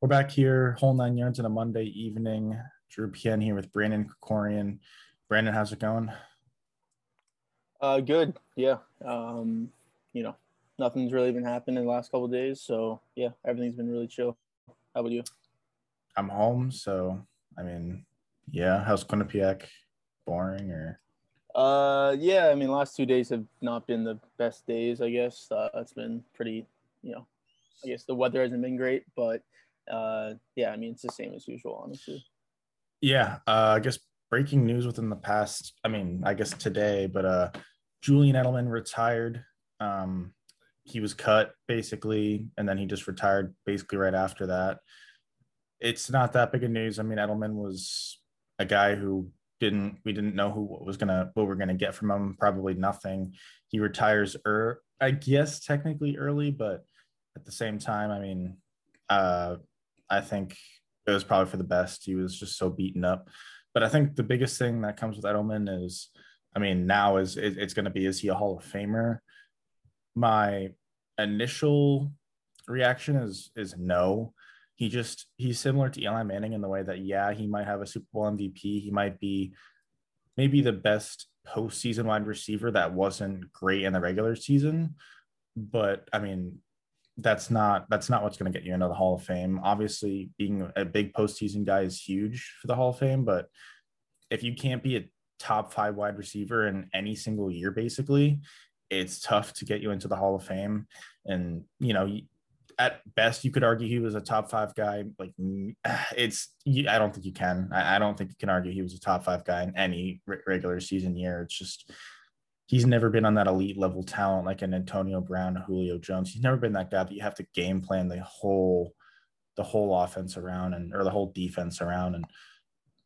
We're back here, whole nine yards on a Monday evening. Drew Pien here with Brandon Corian. Brandon, how's it going? Uh, good. Yeah. Um, you know, nothing's really been happening in the last couple days, so yeah, everything's been really chill. How about you? I'm home, so I mean, yeah. How's Quinnipiac? Boring or? Uh, yeah. I mean, last two days have not been the best days. I guess uh, it's been pretty. You know, I guess the weather hasn't been great, but uh, yeah, I mean, it's the same as usual, honestly. Yeah, uh, I guess breaking news within the past. I mean, I guess today, but uh, Julian Edelman retired. Um, he was cut basically, and then he just retired basically right after that. It's not that big of news. I mean, Edelman was a guy who didn't we didn't know who was gonna what we're gonna get from him. Probably nothing. He retires er, I guess technically early, but at the same time, I mean, uh, I think it was probably for the best. He was just so beaten up. But I think the biggest thing that comes with Edelman is, I mean, now is it, it's going to be is he a Hall of Famer? My initial reaction is is no. He just he's similar to Eli Manning in the way that yeah, he might have a Super Bowl MVP. He might be maybe the best postseason wide receiver that wasn't great in the regular season. But I mean, that's not that's not what's going to get you into the Hall of Fame. Obviously, being a big postseason guy is huge for the Hall of Fame, but if you can't be a top five wide receiver in any single year, basically, it's tough to get you into the Hall of Fame. And you know, at best, you could argue he was a top five guy. Like, it's I don't think you can. I don't think you can argue he was a top five guy in any regular season year. It's just he's never been on that elite level talent like an Antonio Brown, Julio Jones. He's never been that guy that you have to game plan the whole the whole offense around and or the whole defense around. And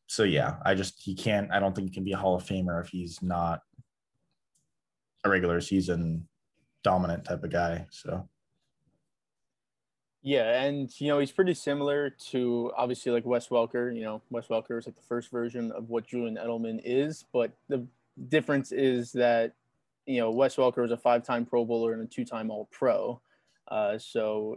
so yeah, I just he can't I don't think he can be a Hall of Famer if he's not a regular season dominant type of guy. So yeah, and you know he's pretty similar to obviously like Wes Welker. You know, Wes Welker is like the first version of what Julian Edelman is, but the difference is that you know Wes Welker was a five-time Pro Bowler and a two-time All-Pro. Uh, so,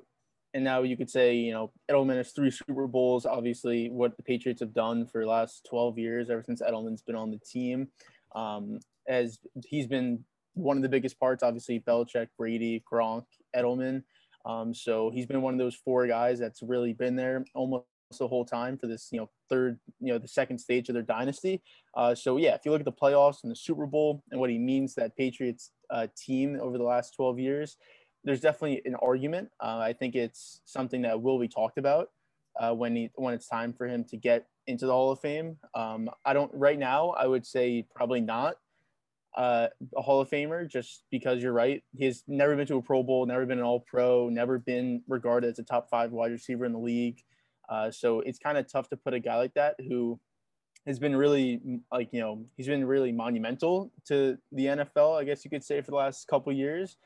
and now you could say you know Edelman has three Super Bowls. Obviously, what the Patriots have done for the last 12 years, ever since Edelman's been on the team, um, as he's been one of the biggest parts. Obviously, Belichick, Brady, Gronk, Edelman. Um, so he's been one of those four guys that's really been there almost the whole time for this, you know, third, you know, the second stage of their dynasty. Uh, so yeah, if you look at the playoffs and the Super Bowl and what he means to that Patriots uh, team over the last 12 years, there's definitely an argument. Uh, I think it's something that will be talked about uh, when he when it's time for him to get into the Hall of Fame. Um, I don't right now. I would say probably not uh, a Hall of Famer, just because you're right. He's never been to a Pro Bowl, never been an All Pro, never been regarded as a top five wide receiver in the league. Uh, so it's kind of tough to put a guy like that who has been really like you know he's been really monumental to the NFL, I guess you could say for the last couple years.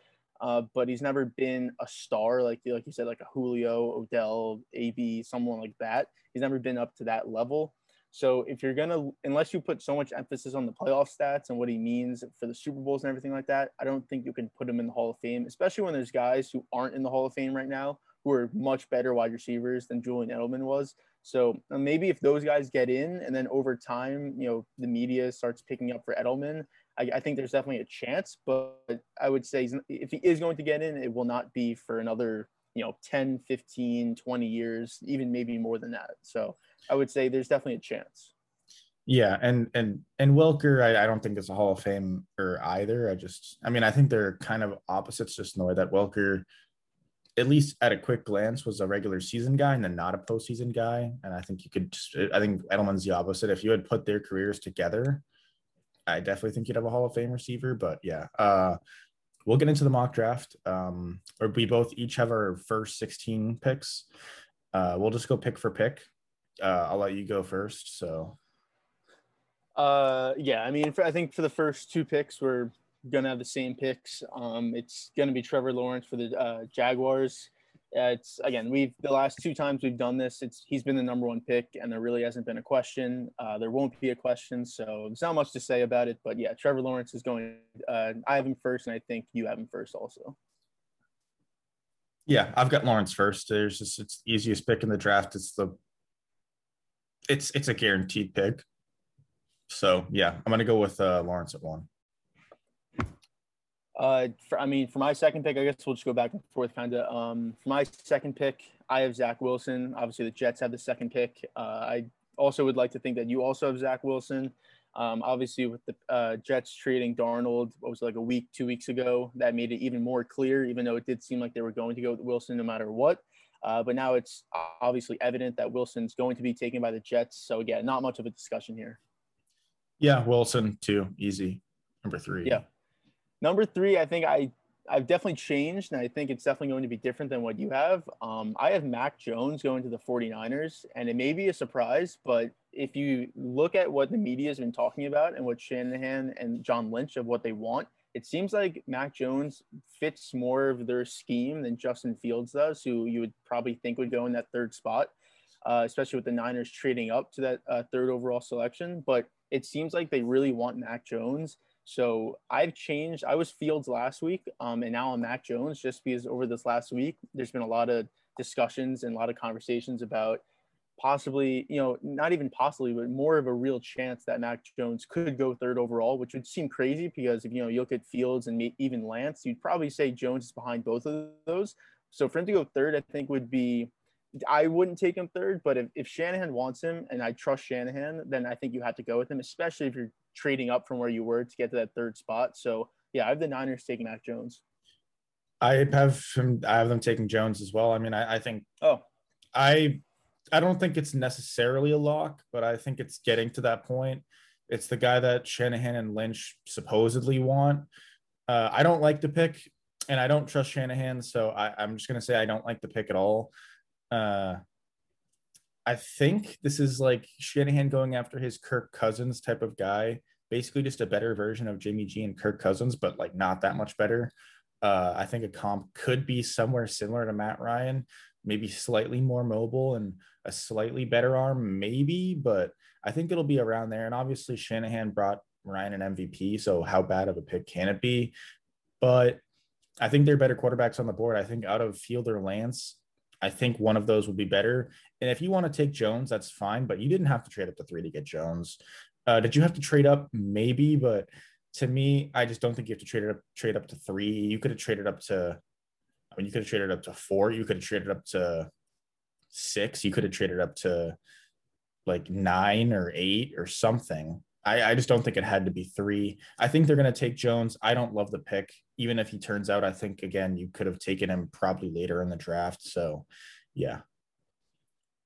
Uh, but he's never been a star like like you said, like a Julio, Odell, AB, someone like that. He's never been up to that level. So if you're gonna, unless you put so much emphasis on the playoff stats and what he means for the Super Bowls and everything like that, I don't think you can put him in the Hall of Fame, especially when there's guys who aren't in the Hall of Fame right now who are much better wide receivers than Julian Edelman was. So uh, maybe if those guys get in and then over time, you know, the media starts picking up for Edelman, I, I think there's definitely a chance. But I would say if he is going to get in, it will not be for another, you know, 10, 15, 20 years, even maybe more than that. So I would say there's definitely a chance. Yeah, and and and Welker, I, I don't think is a Hall of Fame or either. I just, I mean, I think they're kind of opposites, just in the way that Welker at least at a quick glance, was a regular season guy and then not a postseason guy. And I think you could, just, I think Edelman's the opposite. If you had put their careers together, I definitely think you'd have a Hall of Fame receiver. But yeah, uh, we'll get into the mock draft. Um, or we both each have our first 16 picks. Uh, we'll just go pick for pick. Uh, I'll let you go first. So, uh, yeah, I mean, for, I think for the first two picks, we're gonna have the same picks. Um, it's gonna be Trevor Lawrence for the uh, Jaguars. Uh, it's again, we've the last two times we've done this. It's he's been the number one pick, and there really hasn't been a question. Uh, there won't be a question, so there's not much to say about it. But yeah, Trevor Lawrence is going. Uh, I have him first, and I think you have him first also. Yeah, I've got Lawrence first. There's just it's the easiest pick in the draft. It's the it's it's a guaranteed pick. So yeah, I'm gonna go with uh, Lawrence at one. Uh, for, I mean, for my second pick, I guess we'll just go back and forth kind of. Um, for my second pick, I have Zach Wilson. Obviously, the Jets have the second pick. Uh, I also would like to think that you also have Zach Wilson. Um, obviously, with the uh, Jets trading Darnold, what was it, like a week, two weeks ago, that made it even more clear, even though it did seem like they were going to go with Wilson no matter what. Uh, but now it's obviously evident that Wilson's going to be taken by the Jets. So, again, not much of a discussion here. Yeah, Wilson, too. Easy. Number three. Yeah. Number three, I think I I've definitely changed, and I think it's definitely going to be different than what you have. Um, I have Mac Jones going to the 49ers, and it may be a surprise, but if you look at what the media has been talking about and what Shanahan and John Lynch of what they want, it seems like Mac Jones fits more of their scheme than Justin Fields does, who you would probably think would go in that third spot, uh, especially with the Niners trading up to that uh, third overall selection. But it seems like they really want Mac Jones so I've changed. I was Fields last week, um, and now I'm Mac Jones just because over this last week, there's been a lot of discussions and a lot of conversations about possibly, you know, not even possibly, but more of a real chance that Mac Jones could go third overall, which would seem crazy because if you know you look at Fields and even Lance, you'd probably say Jones is behind both of those. So for him to go third, I think would be. I wouldn't take him third, but if, if Shanahan wants him and I trust Shanahan, then I think you have to go with him, especially if you're trading up from where you were to get to that third spot. So yeah, I have the Niners taking Mac Jones. I have him. I have them taking Jones as well. I mean, I, I think. Oh, I I don't think it's necessarily a lock, but I think it's getting to that point. It's the guy that Shanahan and Lynch supposedly want. Uh, I don't like the pick, and I don't trust Shanahan, so I, am just gonna say I don't like the pick at all. Uh, I think this is like Shanahan going after his Kirk Cousins type of guy, basically just a better version of Jimmy G and Kirk Cousins, but like not that much better. Uh, I think a comp could be somewhere similar to Matt Ryan, maybe slightly more mobile and a slightly better arm, maybe, but I think it'll be around there. And obviously, Shanahan brought Ryan an MVP, so how bad of a pick can it be? But I think they're better quarterbacks on the board. I think out of Fielder Lance, I think one of those would be better. And if you want to take Jones, that's fine, but you didn't have to trade up to three to get Jones. Uh, did you have to trade up? Maybe, but to me, I just don't think you have to trade up, trade up to three. You could have traded up to, I mean, you could have traded up to four. You could have traded up to six. You could have traded up to like nine or eight or something. I, I just don't think it had to be three. I think they're going to take Jones. I don't love the pick. Even if he turns out, I think, again, you could have taken him probably later in the draft. So, yeah.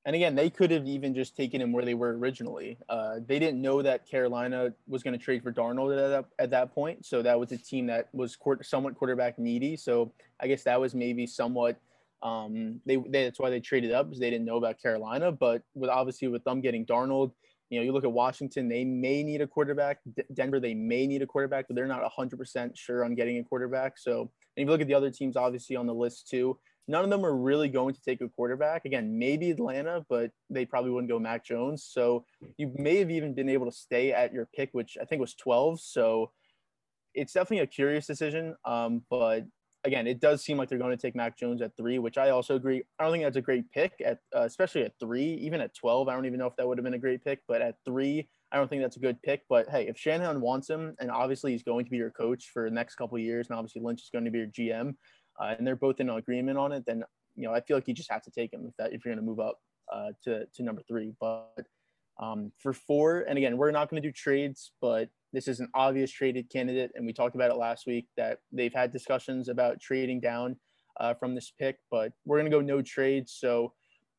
And again, they could have even just taken him where they were originally. Uh, they didn't know that Carolina was going to trade for Darnold at that, at that point. So that was a team that was court, somewhat quarterback needy. So I guess that was maybe somewhat. Um, they, they that's why they traded up because they didn't know about Carolina. But with obviously with them getting Darnold, you know, you look at Washington, they may need a quarterback. D- Denver, they may need a quarterback, but they're not 100% sure on getting a quarterback. So, and if you look at the other teams, obviously on the list too, none of them are really going to take a quarterback. Again, maybe Atlanta, but they probably wouldn't go Mac Jones. So you may have even been able to stay at your pick, which I think was 12. So it's definitely a curious decision. Um, but again, it does seem like they're going to take Mac Jones at three, which I also agree. I don't think that's a great pick at, uh, especially at three, even at 12. I don't even know if that would have been a great pick, but at three, I don't think that's a good pick. But hey, if Shanahan wants him, and obviously he's going to be your coach for the next couple years, and obviously Lynch is going to be your GM, uh, and they're both in agreement on it, then you know I feel like you just have to take him if that if you're going to move up uh, to to number three. But um, for four, and again, we're not going to do trades, but this is an obvious traded candidate, and we talked about it last week that they've had discussions about trading down uh, from this pick, but we're going to go no trades. So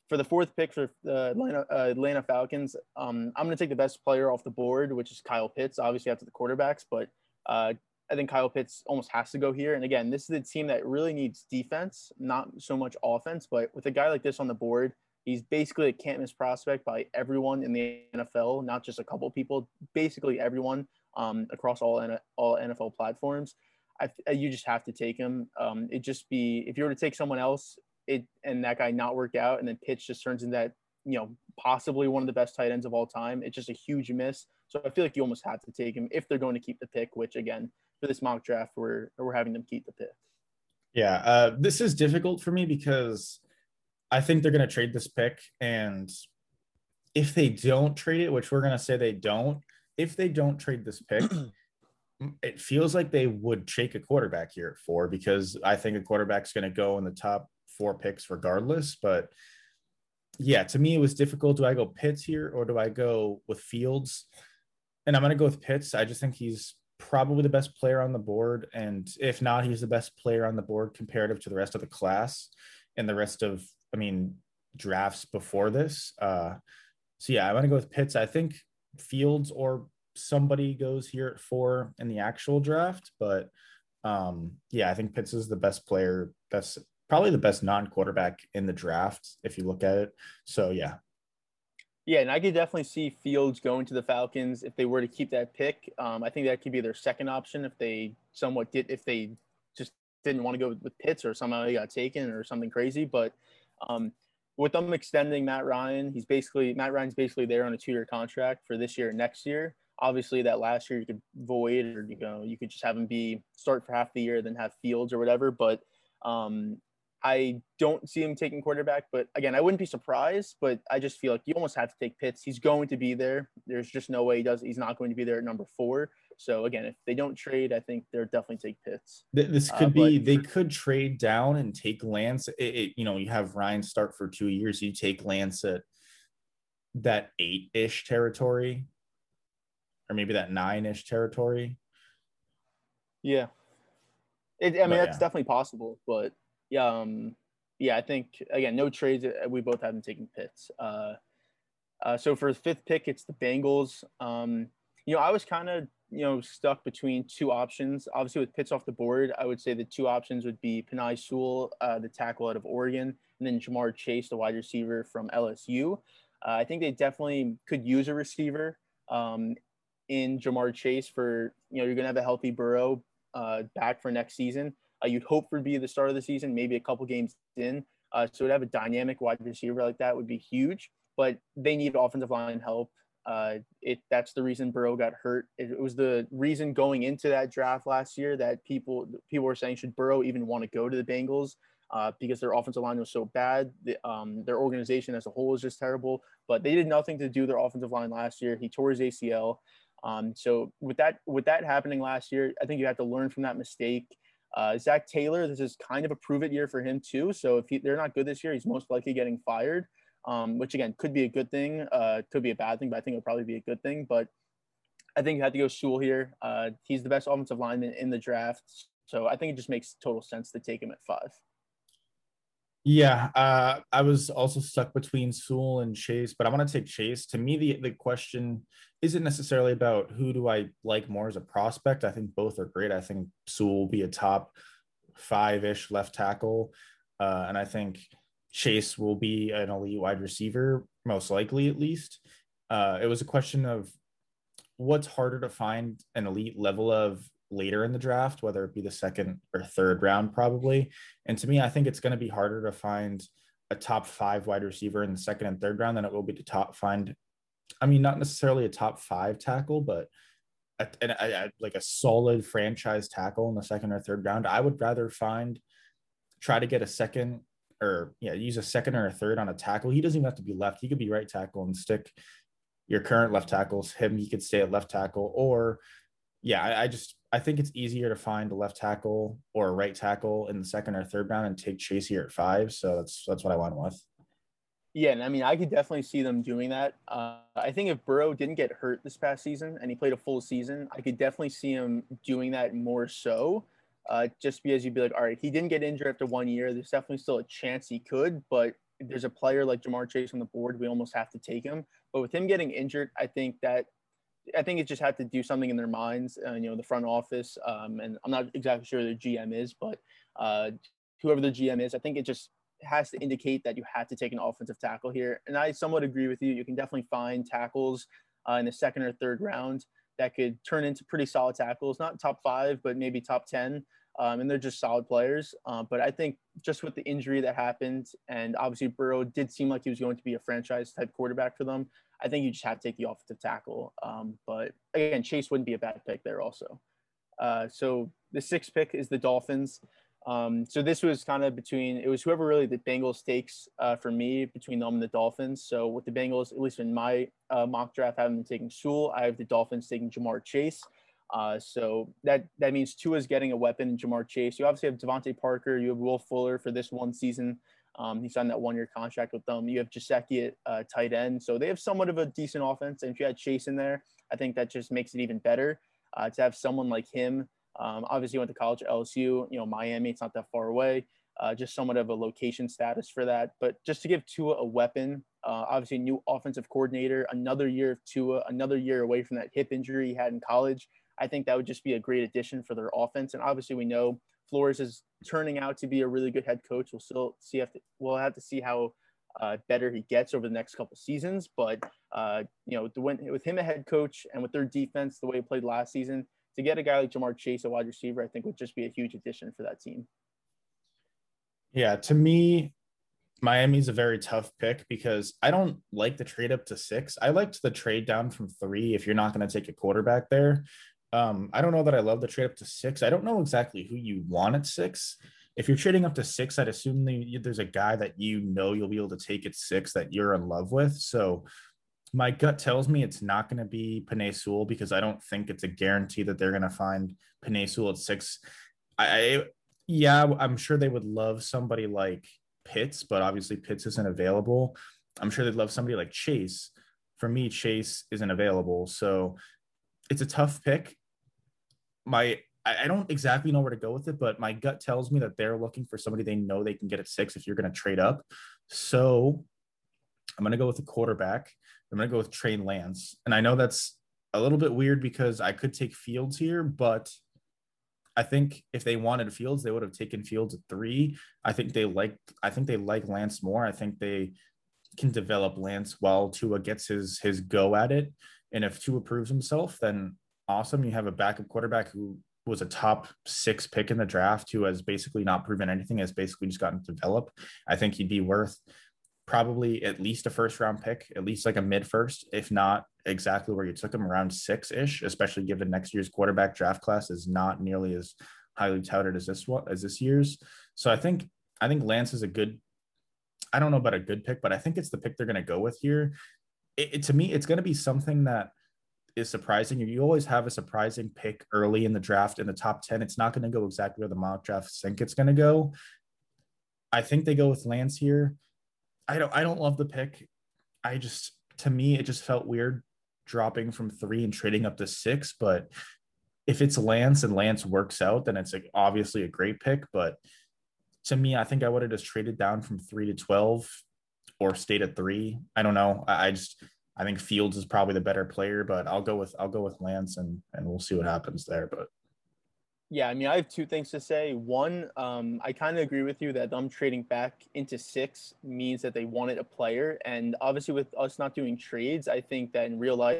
for the fourth pick for the Atlanta, uh, Atlanta Falcons, um, I'm going to take the best player off the board, which is Kyle Pitts, obviously after the quarterbacks, but uh, I think Kyle Pitts almost has to go here. And again, this is a team that really needs defense, not so much offense, but with a guy like this on the board, He's basically a can't miss prospect by everyone in the NFL, not just a couple people, basically everyone um, across all N- all NFL platforms. I, you just have to take him. Um, it just be if you were to take someone else, it and that guy not work out, and then Pitts just turns into that you know possibly one of the best tight ends of all time. It's just a huge miss. So I feel like you almost have to take him if they're going to keep the pick. Which again, for this mock draft, we're we're having them keep the pick. Yeah, uh, this is difficult for me because I think they're going to trade this pick, and if they don't trade it, which we're going to say they don't, if they don't trade this pick, it feels like they would take a quarterback here at four because I think a quarterback's going to go in the top four picks regardless. But yeah, to me, it was difficult. Do I go Pitts here or do I go with Fields? And I'm going to go with Pitts. I just think he's probably the best player on the board. And if not, he's the best player on the board comparative to the rest of the class and the rest of, I mean, drafts before this. Uh, so yeah, I want to go with Pitts. I think Fields or somebody goes here at four in the actual draft, but um, yeah, I think Pitts is the best player. That's probably the best non-quarterback in the draft if you look at it. So yeah. Yeah, and I could definitely see Fields going to the Falcons if they were to keep that pick. Um, I think that could be their second option if they somewhat did if they just didn't want to go with Pitts or somehow he got taken or something crazy. But um, with them extending Matt Ryan, he's basically Matt Ryan's basically there on a two-year contract for this year and next year. Obviously, that last year you could void or you know you could just have him be start for half the year, then have Fields or whatever. But um, I don't see him taking quarterback, but again, I wouldn't be surprised. But I just feel like you almost have to take Pitts. He's going to be there. There's just no way he does. He's not going to be there at number four. So again, if they don't trade, I think they're definitely take Pitts. This uh, could uh, be they could trade down and take Lance. It, it, you know, you have Ryan start for two years. You take Lance at that eight ish territory, or maybe that nine ish territory. Yeah, it, I mean but, that's yeah. definitely possible, but yeah, um, yeah, I think again, no trades. Uh, we both haven't taken Pitts. Uh, uh, so for the fifth pick, it's the Bengals. Um, you know, I was kind of you know stuck between two options. Obviously, with Pitts off the board, I would say the two options would be Penei Sewell, uh, the tackle out of Oregon, and then Ja'Marr Chase, the wide receiver from LSU. Uh, I think they definitely could use a receiver um, in Ja'Marr Chase for you know you're gonna have a healthy Burrow uh, back for next season. Uh, you'd hope for be the start of the season, maybe a couple games in. Uh, so to have a dynamic wide receiver like that would be huge. But they need offensive line help. Uh, it that's the reason Burrow got hurt. It, it, was the reason going into that draft last year that people people were saying should Burrow even want to go to the Bengals uh, because their offensive line was so bad. The, um, their organization as a whole is just terrible. But they did nothing to do their offensive line last year. He tore his ACL. Um, so with that with that happening last year, I think you have to learn from that mistake. Uh, Zac Taylor, this is kind of a prove it year for him too. So if he, they're not good this year, he's most likely getting fired, um, which again could be a good thing, uh, could be a bad thing, but I think it'll probably be a good thing. But I think you had to go Sewell here. Uh, he's the best offensive lineman in the draft, so I think it just makes total sense to take him at five. Yeah, uh, I was also stuck between Sewell and Chase, but I want to take Chase. To me, the the question isn't necessarily about who do I like more as a prospect. I think both are great. I think Sewell will be a top five ish left tackle, uh, and I think Chase will be an elite wide receiver, most likely at least. Uh, it was a question of what's harder to find an elite level of later in the draft, whether it be the second or third round, probably. And to me, I think it's going to be harder to find a top five wide receiver in the second and third round than it will be to top find. I mean, not necessarily a top five tackle, but a, a, a, like a solid franchise tackle in the second or third round. I would rather find try to get a second or yeah, use a second or a third on a tackle. He doesn't even have to be left. He could be right tackle and stick your current left tackles. Him, he could stay at left tackle, or yeah, I, I, just I think it's easier to find a left tackle or a right tackle in the second or third round and take Chase here at five. So that's that's what I went with. Yeah, and I mean I could definitely see them doing that. Uh, I think if Burrow didn't get hurt this past season and he played a full season, I could definitely see him doing that more so. Uh, just because you'd be like, all right, he didn't get injured after one year. There's definitely still a chance he could, but there's a player like Ja'Marr Chase on the board, we almost have to take him. But with him getting injured, I think that I think it just had to do something in their minds, uh, you know, the front office. Um, and I'm not exactly sure the GM is, but uh, whoever the GM is, I think it just has to indicate that you have to take an offensive tackle here. And I somewhat agree with you. You can definitely find tackles uh, in the second or third round that could turn into pretty solid tackles, not top five, but maybe top 10. Um, and they're just solid players. Uh, but I think just with the injury that happened, and obviously Burrow did seem like he was going to be a franchise type quarterback for them. I think you just have to take the offensive tackle. Um, but again, Chase wouldn't be a bad pick there also. Uh, so the sixth pick is the Dolphins. Um, so this was kind of between it was whoever really the Bengals takes uh, for me between them and the Dolphins. So with the Bengals, at least in my uh, mock draft, having been taking Sewell, I have the Dolphins taking Ja'Marr Chase. Uh, so that that means Tua is getting a weapon in Ja'Marr Chase. You obviously have DeVante Parker. You have Will Fuller for this one season. Um, he signed that one-year contract with them. You have Gesicki at uh, tight end, so they have somewhat of a decent offense. And if you had Chase in there, I think that just makes it even better uh, to have someone like him um, obviously, went to college at LSU. You know, Miami. It's not that far away. Uh, just somewhat of a location status for that. But just to give Tua a weapon, uh, obviously, new offensive coordinator, another year of Tua, another year away from that hip injury he had in college. I think that would just be a great addition for their offense. And obviously, we know Flores is turning out to be a really good head coach. We'll still see if we'll have to see how uh, better he gets over the next couple seasons. But uh, you know, with him a head coach and with their defense the way he played last season, to get a guy like Ja'Marr Chase, a wide receiver, I think would just be a huge addition for that team. Yeah, to me, Miami's a very tough pick because I don't like the trade up to six. I liked the trade down from three if you're not going to take a quarterback there. Um, I don't know that I love the trade up to six. I don't know exactly who you want at six. If you're trading up to six, I'd assume there's a guy that you know you'll be able to take at six that you're in love with. So my gut tells me it's not going to be Penei Sewell because I don't think it's a guarantee that they're going to find Penei Sewell at six. I, I, yeah, I'm sure they would love somebody like Pitts, but obviously Pitts isn't available. I'm sure they'd love somebody like Chase. For me, Chase isn't available, so it's a tough pick. My I don't exactly know where to go with it, but my gut tells me that they're looking for somebody they know they can get at six if you're going to trade up. So I'm going to go with the quarterback. I'm going to go with Trey Lance. And I know that's a little bit weird because I could take Fields here, but I think if they wanted Fields, they would have taken Fields at three. I think they like I think they like Lance more. I think they can develop Lance while Tua gets his his go at it. And if Tua proves himself, then awesome. You have a backup quarterback who was a top six pick in the draft who has basically not proven anything, has basically just gotten developed. I think he'd be worth probably at least a first round pick, at least like a mid first, if not exactly where you took him around six ish, especially given next year's quarterback draft class is not nearly as highly touted as this one as this year's. So I think I think Lance is a good. I don't know about a good pick, but I think it's the pick they're going to go with here. It, it, to me, it's going to be something that is surprising. You always have a surprising pick early in the draft in the top 10. It's not going to go exactly where the mock drafts think it's going to go. I think they go with Lance here. I don't I don't love the pick. I just to me it just felt weird dropping from three and trading up to six. But if it's Lance and Lance works out, then it's like obviously a great pick. But to me, I think I would have just traded down from three to twelve or stayed at three. I don't know. I, I just I think Fields is probably the better player, but I'll go with I'll go with Lance and and we'll see what happens there. But yeah, I mean, I have two things to say. One, um, I kind of agree with you that them trading back into six means that they wanted a player. And obviously, with us not doing trades, I think that in real life,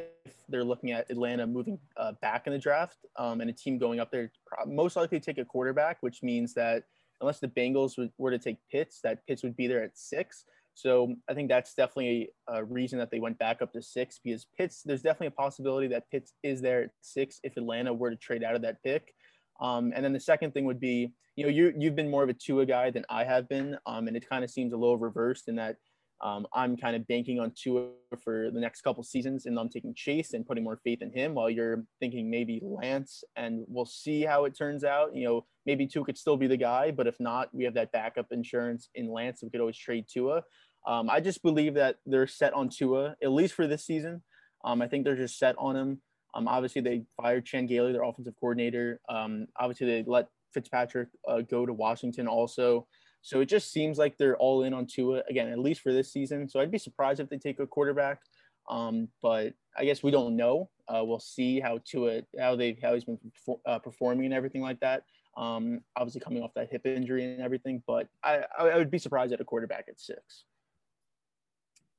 they're looking at Atlanta moving uh, back in the draft um, and a team going up there most likely take a quarterback, which means that unless the Bengals were to take Pitts, that Pitts would be there at six. So I think that's definitely a reason that they went back up to six because Pitts, there's definitely a possibility that Pitts is there at six if Atlanta were to trade out of that pick. Um, and then the second thing would be, you know, you you've been more of a Tua guy than I have been, um, and it kind of seems a little reversed in that um, I'm kind of banking on Tua for the next couple seasons, and I'm taking Chase and putting more faith in him, while you're thinking maybe Lance, and we'll see how it turns out. You know, maybe Tua could still be the guy, but if not, we have that backup insurance in Lance. We could always trade Tua. Um, I just believe that they're set on Tua at least for this season. Um, I think they're just set on him. Um, obviously, they fired Chan Gailey, their offensive coordinator. Um, obviously, they let Fitzpatrick uh, go to Washington also. So it just seems like they're all in on Tua again, at least for this season. So I'd be surprised if they take a quarterback. Um, but I guess we don't know. Uh, we'll see how Tua, how they, how he's been uh, performing and everything like that. Um, obviously coming off that hip injury and everything, but I, I would be surprised at a quarterback at six.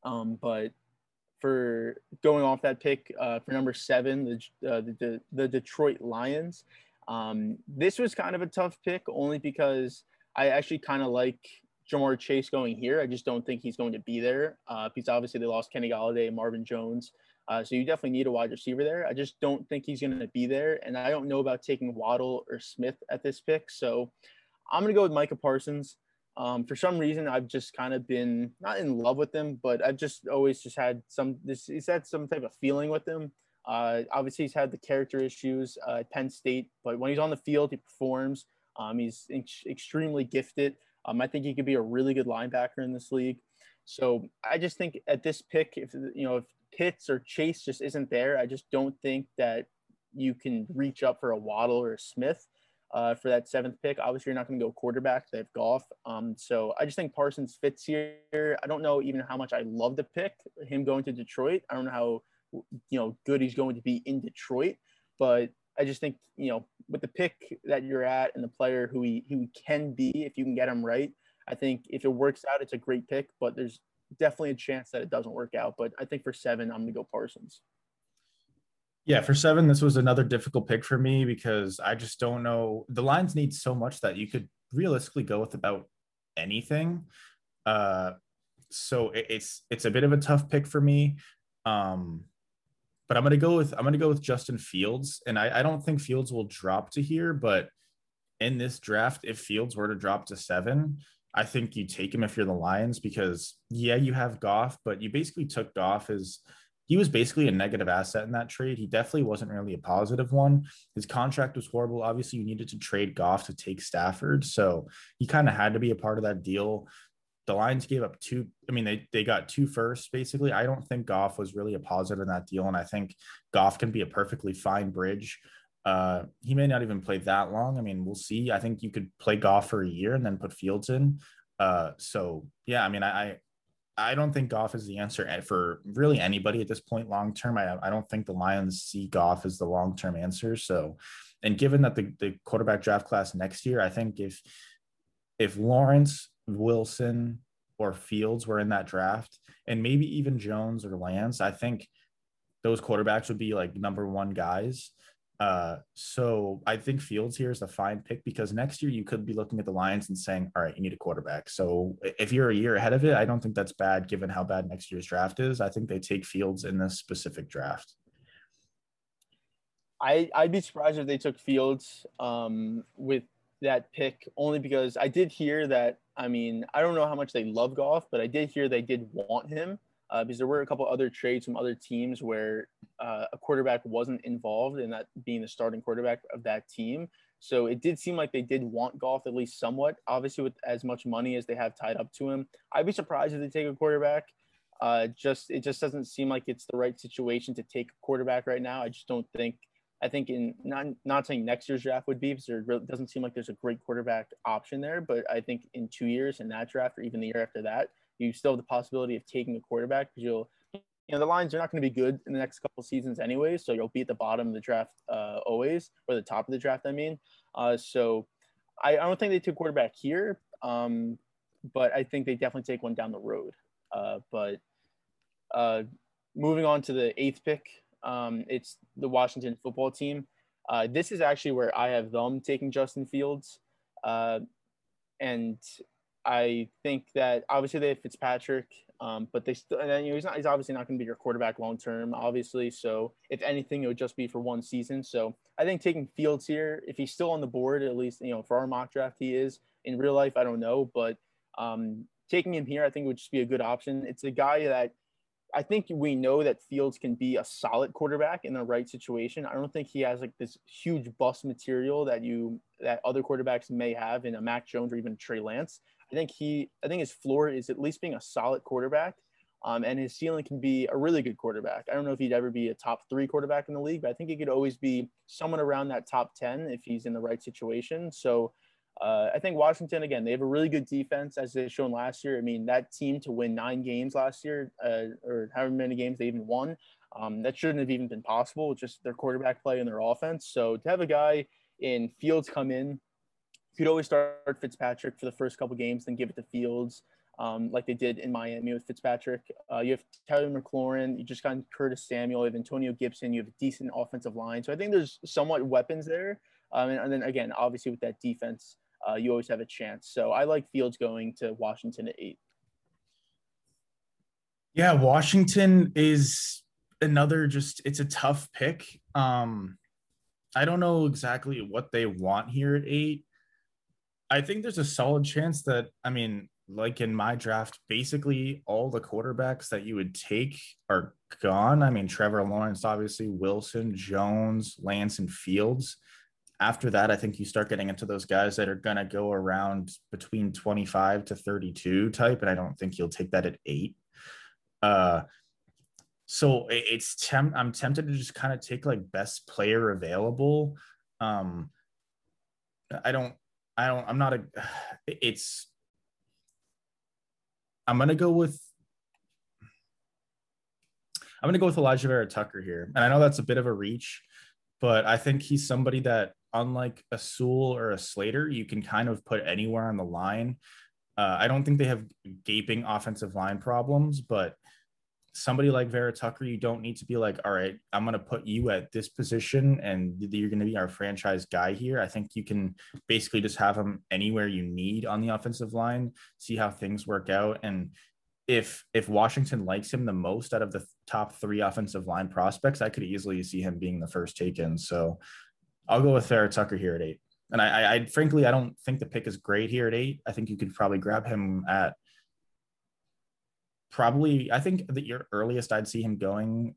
Um, but for going off that pick uh, for number seven, the, uh, the, the Detroit Lions. Um, this was kind of a tough pick only because I actually kind of like Ja'Marr Chase going here. I just don't think he's going to be there uh, because obviously they lost Kenny Golladay and Marvin Jones. Uh, so you definitely need a wide receiver there. I just don't think he's going to be there. And I don't know about taking Waddle or Smith at this pick. So I'm gonna go with Micah Parsons. Um, for some reason, I've just kind of been not in love with him, but I've just always just had some this he's had some type of feeling with him. Uh, obviously, he's had the character issues uh, at Penn State, but when he's on the field, he performs. Um, he's ex- extremely gifted. Um, I think he could be a really good linebacker in this league. So I just think at this pick, if you know if Pitts or Chase just isn't there, I just don't think that you can reach up for a Waddle or a Smith uh, for that seventh pick. Obviously, you're not going to go quarterback. They have Goff. Um, so I just think Parsons fits here. I don't know even how much I love the pick, him going to Detroit. I don't know how you know good he's going to be in Detroit, but I just think you know with the pick that you're at and the player who he who he can be if you can get him right. I think if it works out, it's a great pick, but there's definitely a chance that it doesn't work out. But I think for seven, I'm going to go Parsons. Yeah, for seven, this was another difficult pick for me because I just don't know. The Lions need so much that you could realistically go with about anything. Uh, so it, it's it's a bit of a tough pick for me. Um, but I'm gonna go with I'm gonna go with Justin Fields, and I, I don't think Fields will drop to here, but in this draft, if Fields were to drop to seven, I think you take him if you're the Lions because yeah, you have Goff, but you basically took Goff as he was basically a negative asset in that trade. He definitely wasn't really a positive one. His contract was horrible. Obviously, you needed to trade Goff to take Stafford, so he kind of had to be a part of that deal. The Lions gave up two. I mean, they they got two firsts basically. I don't think Goff was really a positive in that deal, and I think Goff can be a perfectly fine bridge uh, he may not even play that long. I mean, we'll see. I think you could play Goff for a year and then put Fields in. Uh, so yeah, I mean, I I don't think Goff is the answer for really anybody at this point long term. I I don't think the Lions see Goff as the long term answer. So, and given that the the quarterback draft class next year, I think if if Lawrence Wilson or Fields were in that draft, and maybe even Jones or Lance, I think those quarterbacks would be like number one guys. Uh, so I think Fields here is a fine pick because next year you could be looking at the Lions and saying, all right, you need a quarterback. So if you're a year ahead of it, I don't think that's bad given how bad next year's draft is. I think they take Fields in this specific draft. I, I'd be surprised if they took Fields um, with that pick only because I did hear that. I mean, I don't know how much they love Goff, but I did hear they did want him uh, because there were a couple other trades from other teams where uh, a quarterback wasn't involved in that being the starting quarterback of that team. So it did seem like they did want Goff at least somewhat. Obviously, with as much money as they have tied up to him, I'd be surprised if they take a quarterback. Uh, just it just doesn't seem like it's the right situation to take a quarterback right now. I just don't think. I think in not not saying next year's draft would be because there really doesn't seem like there's a great quarterback option there. But I think in two years in that draft or even the year after that, you still have the possibility of taking a quarterback because you'll you know the Lions are not going to be good in the next couple seasons anyway, so you'll be at the bottom of the draft uh, always, or the top of the draft. I mean, uh, so I, I, don't think they took quarterback here, um, but I think they definitely take one down the road. Uh, but uh, moving on to the eighth pick, um, it's the Washington football team. Uh, this is actually where I have them taking Justin Fields, uh, and I think that obviously they have Fitzpatrick, um, but they still, and you know, he's not, he's obviously not going to be your quarterback long term, obviously. So if anything, it would just be for one season. So I think taking Fields here, if he's still on the board, at least you know for our mock draft, he is. In real life, I don't know, but um, taking him here, I think would just be a good option. It's a guy that I think we know that Fields can be a solid quarterback in the right situation. I don't think he has like this huge bust material that you that other quarterbacks may have in a Mac Jones or even Trey Lance. I think he, I think his floor is at least being a solid quarterback, um, and his ceiling can be a really good quarterback. I don't know if he'd ever be a top three quarterback in the league, but I think he could always be someone around that top ten if he's in the right situation. So. Uh, I think Washington again. They have a really good defense, as they've shown last year. I mean, that team to win nine games last year, uh, or however many games they even won, um, that shouldn't have even been possible. Just their quarterback play and their offense. So to have a guy in Fields come in could always start Fitzpatrick for the first couple games, then give it to Fields, um, like they did in Miami with Fitzpatrick. Uh, you have Tyler McLaurin, you just got Curtis Samuel, you have Antonio Gibson, you have a decent offensive line. So I think there's somewhat weapons there. Um, and, and, then again, obviously with that defense, uh, you always have a chance. So I like Fields going to Washington at eight. Yeah, Washington is another just it's a tough pick. Um I don't know exactly what they want here at eight. I think there's a solid chance that I mean, like in my draft, basically all the quarterbacks that you would take are gone. I mean, Trevor Lawrence, obviously, Wilson, Jones, Lance, and Fields. After that, I think you start getting into those guys that are going to go around between 25 to 32 type. And I don't think you'll take that at eight. Uh, so it's temp- I'm tempted to just kind of take like best player available. Um, I don't, I don't, I'm not a, it's, I'm to go with, I'm to go with Alijah Vera-Tucker here. And I know that's a bit of a reach, but I think he's somebody that, unlike a Sewell or a Slater, you can kind of put anywhere on the line. Uh, I don't think they have gaping offensive line problems, but somebody like Vera-Tucker, you don't need to be like, all right, I'm going to put you at this position and you're going to be our franchise guy here. I think you can basically just have him anywhere you need on the offensive line, see how things work out. And if if Washington likes him the most out of the top three offensive line prospects, I could easily see him being the first taken. So I'll go with Vera-Tucker here at eight. And I, I, I frankly I don't think the pick is great here at eight. I think you could probably grab him at probably I think that your earliest I'd see him going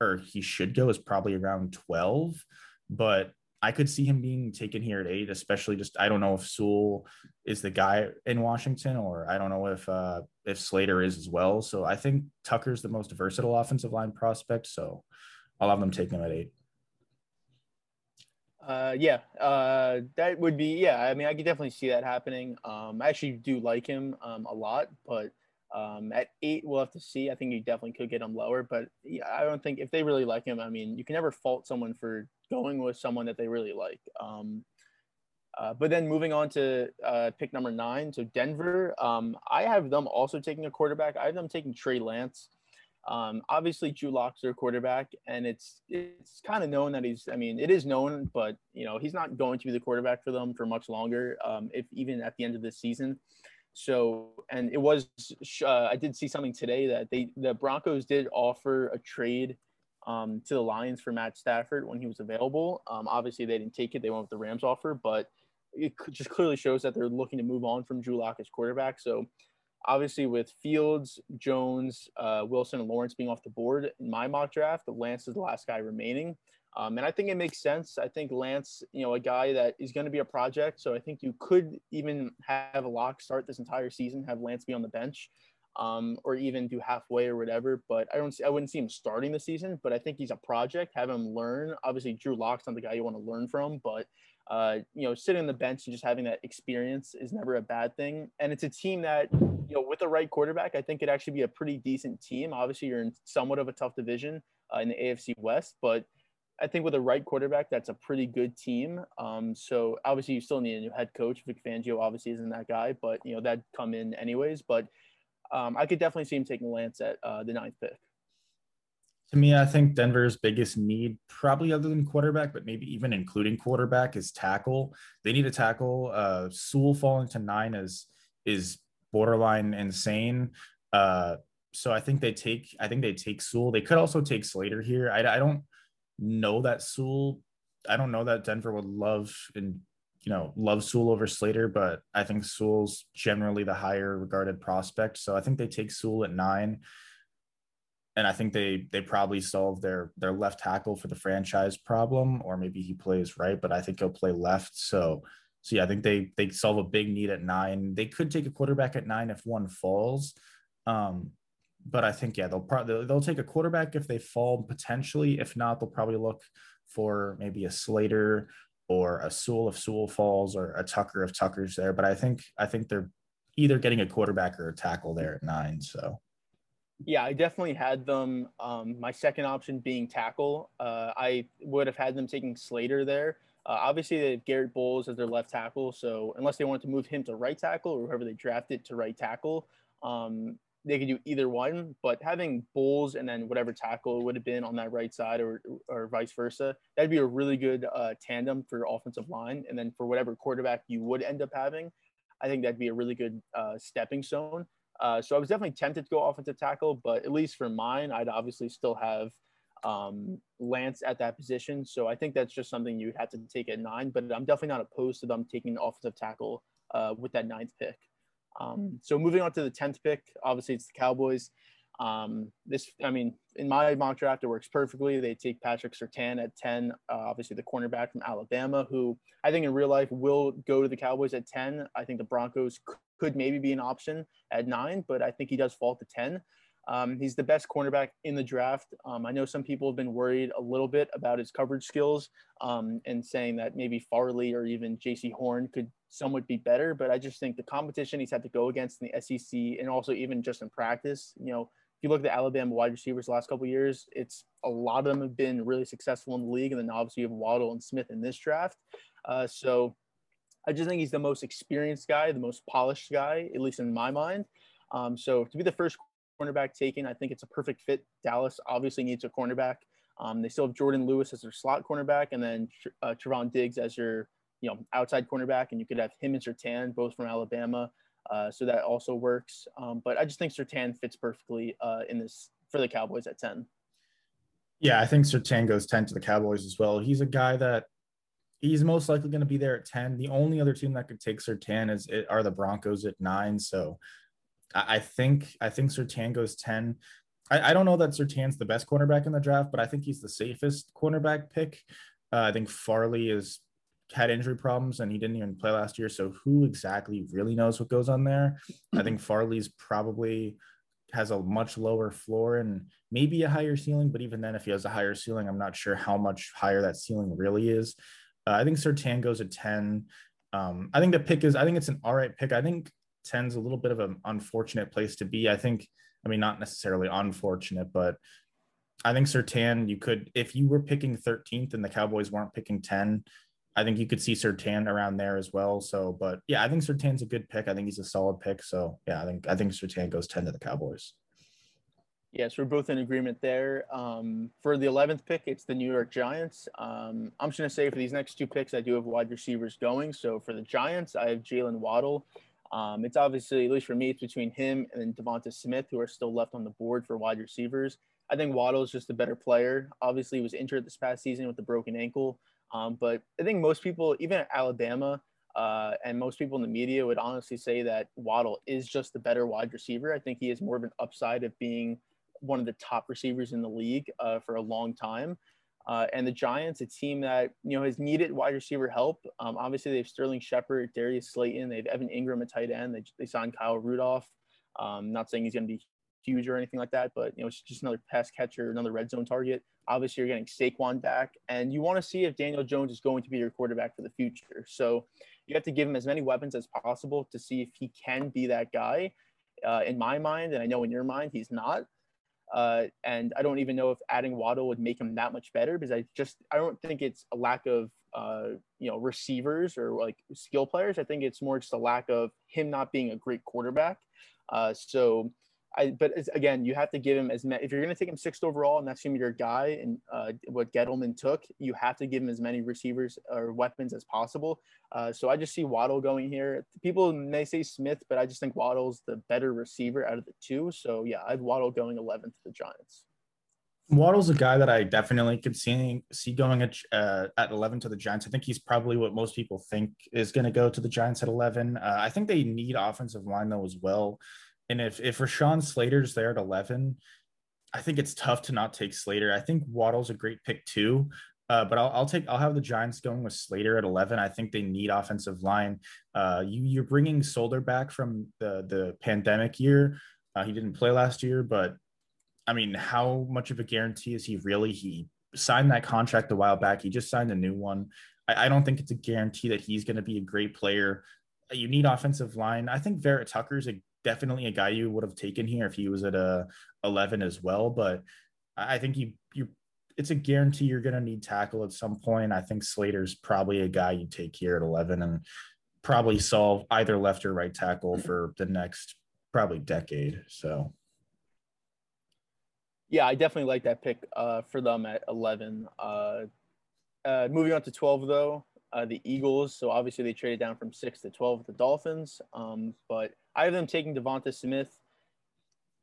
or he should go is probably around 12, but I could see him being taken here at eight, especially just I don't know if Sewell is the guy in Washington or I don't know if uh if Slater is as well. So I think Tucker's the most versatile offensive line prospect. So I'll have them take him at eight. Uh, yeah, uh, that would be yeah. I mean, I could definitely see that happening. Um, I actually do like him um, a lot, but um, at eight, we'll have to see. I think you definitely could get him lower, but yeah, I don't think if they really like him, I mean, you can never fault someone for going with someone that they really like. Um, uh, but then moving on to uh, pick number nine, so Denver, um, I have them also taking a quarterback. I have them taking Trey Lance. Um, obviously, Drew Lock's their quarterback, and it's it's kind of known that he's. I mean, it is known, but you know he's not going to be the quarterback for them for much longer. Um, if even at the end of this season, so, and it was, uh, I did see something today that they, the Broncos did offer a trade um, to the Lions for Matt Stafford when he was available. Um, obviously, they didn't take it; they went with the Rams offer, but it just clearly shows that they're looking to move on from Drew Lock as quarterback. So, obviously, with Fields, Jones, uh, Wilson, and Lawrence being off the board in my mock draft, Lance is the last guy remaining. Um, and I think it makes sense. I think Lance, you know, a guy that is going to be a project. So I think you could even have a lock start this entire season, have Lance be on the bench, um, or even do halfway or whatever. But I don't, see, I wouldn't see him starting the season. But I think he's a project. Have him learn. Obviously, Drew Lock's not the guy you want to learn from, but uh, you know, sitting on the bench and just having that experience is never a bad thing. And it's a team that, you know, with the right quarterback, I think it actually be a pretty decent team. Obviously, you're in somewhat of a tough division uh, in the AFC West, but I think with the right quarterback, that's a pretty good team. Um, so obviously you still need a new head coach. Vic Fangio obviously isn't that guy, but you know that'd come in anyways. But um, I could definitely see him taking Lance at uh, the ninth pick. To me, I think Denver's biggest need, probably other than quarterback, but maybe even including quarterback, is tackle. They need a tackle. Uh, Sewell falling to nine is is borderline insane. Uh, so I think they take. I think they take Sewell. They could also take Slater here. I, I don't know that Sewell. I don't know that Denver would love and you know love Sewell over Slater, but I think Sewell's generally the higher regarded prospect. So I think they take Sewell at nine, and I think they they probably solve their their left tackle for the franchise problem, or maybe he plays right, but I think he'll play left. So so yeah, I think they they solve a big need at nine. They could take a quarterback at nine if one falls. Um, but I think yeah, they'll probably they'll take a quarterback if they fall potentially. If not, they'll probably look for maybe a Slater or a Sewell if Sewell falls or a Tucker if Tucker's there. But I think I think they're either getting a quarterback or a tackle there at nine. So yeah, I definitely had them. Um, my second option being tackle. Uh, I would have had them taking Slater there. Uh, obviously, they have Garett Bolles as their left tackle. So unless they wanted to move him to right tackle or whoever they drafted to right tackle, um, they could do either one, but having Bolles and then whatever tackle it would have been on that right side or, or vice versa, that'd be a really good uh, tandem for offensive line. And then for whatever quarterback you would end up having, I think that'd be a really good uh, stepping stone. Uh, so I was definitely tempted to go offensive tackle, but at least for mine, I'd obviously still have um, Lance at that position. So I think that's just something you'd have to take at nine, but I'm definitely not opposed to them taking offensive tackle uh, with that ninth pick. Um, so moving on to the tenth pick, obviously it's the Cowboys. Um, this, I mean, in my mock draft, it works perfectly. They take Patrick Surtain at 10, uh, obviously the cornerback from Alabama, who I think in real life will go to the Cowboys at 10. I think the Broncos could maybe be an option at nine, but I think he does fall to 10. Um, he's the best cornerback in the draft. Um, I know some people have been worried a little bit about his coverage skills um, and saying that maybe Farley or even Jaycee Horn could somewhat be better, but I just think the competition he's had to go against in the SEC and also even just in practice, you know, if you look at the Alabama wide receivers last couple years, it's a lot of them have been really successful in the league, and then obviously you have Waddle and Smith in this draft. Uh, so I just think he's the most experienced guy, the most polished guy, at least in my mind. Um, so to be the first cornerback taken, I think it's a perfect fit. Dallas obviously needs a cornerback. Um, they still have Jourdan Lewis as their slot cornerback, and then uh, Trevon Diggs as your you know outside cornerback, and you could have him and Surtain both from Alabama. Uh, so that also works. Um, but I just think Surtain fits perfectly uh, in this for the Cowboys at 10. Yeah, I think Surtain goes 10 to the Cowboys as well. He's a guy that he's most likely going to be there at 10. The only other team that could take Surtain is are the Broncos at nine. So I, think I think Surtain goes 10. I, I, don't know that Surtain's the best cornerback in the draft, but I think he's the safest cornerback pick. Uh, I think Farley is had injury problems and he didn't even play last year. So who exactly really knows what goes on there? I think Farley's probably has a much lower floor and maybe a higher ceiling, but even then, if he has a higher ceiling, I'm not sure how much higher that ceiling really is. Uh, I think Surtain goes at 10. Um, I think the pick is, I think it's an all right pick. I think 10's a little bit of an unfortunate place to be. I think, I mean, not necessarily unfortunate, but I think Surtain, you could, if you were picking 13th and the Cowboys weren't picking 10, I think you could see Surtain around there as well. So, but yeah, I think Surtain's a good pick. I think he's a solid pick. So yeah, I think I think Surtain goes 10 to the Cowboys. Yes, we're both in agreement there. Um, for the 11th pick, it's the New York Giants. Um, I'm just going to say for these next two picks, I do have wide receivers going. So for the Giants, I have Jaylen Waddle. Um, it's obviously, at least for me, it's between him and Devonta Smith, who are still left on the board for wide receivers. I think Waddle is just a better player. Obviously, he was injured this past season with the broken ankle. Um, but I think most people, even at Alabama, uh, and most people in the media would honestly say that Waddle is just the better wide receiver. I think he has more of an upside of being one of the top receivers in the league uh, for a long time. Uh, and the Giants, a team that you know has needed wide receiver help. Um, obviously, they have Sterling Shepard, Darius Slayton, they have Evan Engram, at tight end. They, they signed Kyle Rudolph. Um, not saying he's going to be huge or anything like that, but you know, it's just another pass catcher, another red zone target. Obviously, you're getting Saquon back, and you want to see if Daniel Jones is going to be your quarterback for the future. So you have to give him as many weapons as possible to see if he can be that guy. Uh, in my mind, and I know in your mind, he's not. Uh, and I don't even know if adding Waddle would make him that much better because I just I don't think it's a lack of uh, you know receivers or like skill players. I think it's more just a lack of him not being a great quarterback. Uh, so I, but again, you have to give him as many. If you're going to take him sixth overall, and that's be your guy, and uh, what Gettleman took, you have to give him as many receivers or weapons as possible. Uh, so I just see Waddle going here. People may say Smith, but I just think Waddle's the better receiver out of the two. So yeah, I have Waddle going 11th to the Giants. Waddle's a guy that I definitely could see see going at uh, at 11 to the Giants. I think he's probably what most people think is going to go to the Giants at 11. Uh, I think they need offensive line though as well. And if if Rashawn Slater's there at 11, I think it's tough to not take Slater. I think Waddle's a great pick too. Uh, but I'll, I'll, take I'll have the Giants going with Slater at 11. I think they need offensive line. Uh, you you're bringing Solder back from the the pandemic year. Uh, he didn't play last year, but I mean, how much of a guarantee is he really? He signed that contract a while back. He just signed a new one. I, I don't think it's a guarantee that he's going to be a great player. You need offensive line. I think Vera Tucker's a definitely a guy you would have taken here if he was at a 11 as well. But I think you you it's a guarantee you're going to need tackle at some point. I think Slater's probably a guy you take here at 11 and probably solve either left or right tackle for the next probably decade. So. Yeah, I definitely like that pick uh, for them at 11. Uh, uh, moving on to 12, though, uh, the Eagles. So obviously they traded down from six to 12 with the Dolphins. Um, but I have them taking Devonta Smith.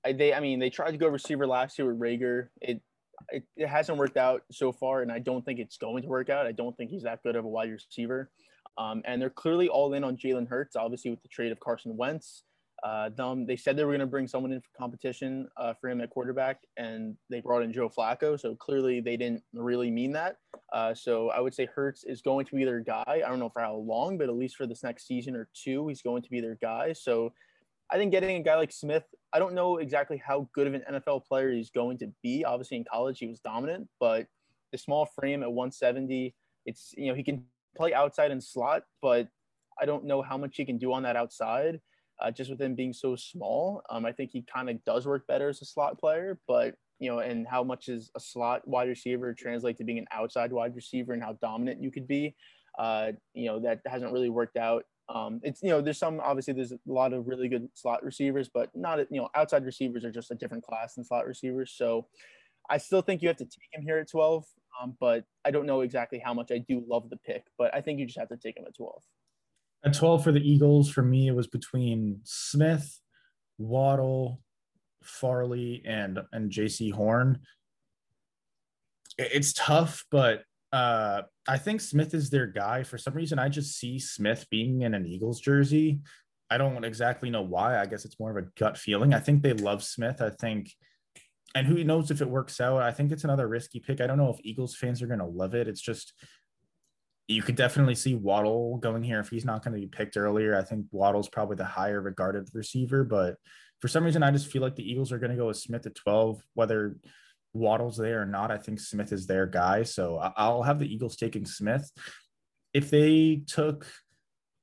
I, they, I mean, they tried to go receiver last year with Reagor. It, it, it hasn't worked out so far, and I don't think it's going to work out. I don't think he's that good of a wide receiver. Um, and they're clearly all in on Jalen Hurts, obviously with the trade of Carson Wentz. Uh, they said they were going to bring someone in for competition uh, for him at quarterback, and they brought in Joe Flacco. So clearly they didn't really mean that. Uh, so I would say Hurts is going to be their guy. I don't know for how long, but at least for this next season or two, he's going to be their guy. So I think getting a guy like Smith, I don't know exactly how good of an NFL player he's going to be. Obviously, in college, he was dominant, but the small frame at 170, it's, you know, he can play outside and slot, but I don't know how much he can do on that outside uh, just with him being so small. Um, I think he kind of does work better as a slot player, but you know, and how much is a slot wide receiver translate to being an outside wide receiver and how dominant you could be. Uh, you know, that hasn't really worked out. Um, it's you know, there's some obviously there's a lot of really good slot receivers, but not you know, outside receivers are just a different class than slot receivers. So I still think you have to take him here at 12, um, but I don't know exactly how much I do love the pick, but I think you just have to take him at 12. At 12 for the Eagles, for me, it was between Smith, Waddle, Farley, and and Jaycee Horn. It's tough, but uh, I think Smith is their guy. For some reason, I just see Smith being in an Eagles jersey. I don't exactly know why. I guess it's more of a gut feeling. I think they love Smith. I think, and who knows if it works out. I think it's another risky pick. I don't know if Eagles fans are going to love it. It's just you could definitely see Waddle going here if he's not going to be picked earlier. I think Waddle's probably the higher regarded receiver, but for some reason, I just feel like the Eagles are going to go with Smith at 12, whether Waddle's there or not. I think Smith is their guy. So I'll have the Eagles taking Smith. If they took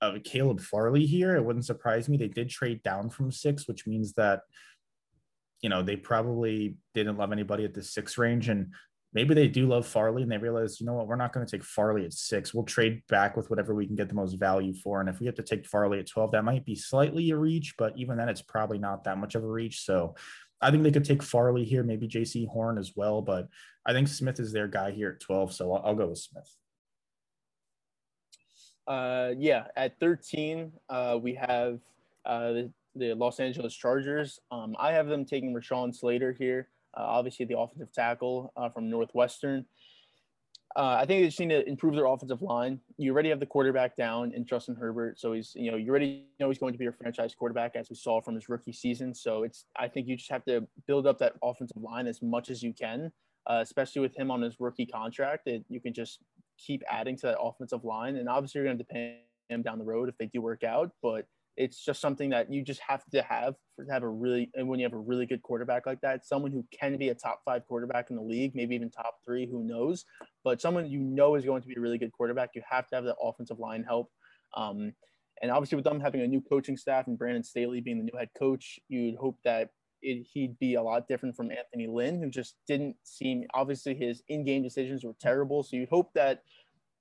uh, Caleb Farley here, it wouldn't surprise me. They did trade down from six, which means that, you know, they probably didn't love anybody at the six range. And maybe they do love Farley and they realize, you know what, we're not going to take Farley at six. We'll trade back with whatever we can get the most value for. And if we have to take Farley at 12, that might be slightly a reach, but even then, it's probably not that much of a reach. So I think they could take Farley here, maybe Jaycee Horn as well. But I think Smith is their guy here at 12. So I'll, I'll go with Smith. Uh, yeah, at 13, uh, we have uh, the, the Los Angeles Chargers. Um, I have them taking Rashawn Slater here. Uh, obviously, the offensive tackle uh, from Northwestern. Uh, I think they just need to improve their offensive line. You already have the quarterback down in Justin Herbert, so he's you know you already know he's going to be your franchise quarterback as we saw from his rookie season. So it's I think you just have to build up that offensive line as much as you can, uh, especially with him on his rookie contract. That you can just keep adding to that offensive line, and obviously you're going to depend him down the road if they do work out, but it's just something that you just have to have for to have a really and when you have a really good quarterback like that, someone who can be a top five quarterback in the league, maybe even top three, who knows? But someone you know is going to be a really good quarterback, you have to have the offensive line help. Um, and obviously, with them having a new coaching staff and Brandon Staley being the new head coach, you'd hope that it, he'd be a lot different from Anthony Lynn, who just didn't seem obviously his in-game decisions were terrible. So you'd hope that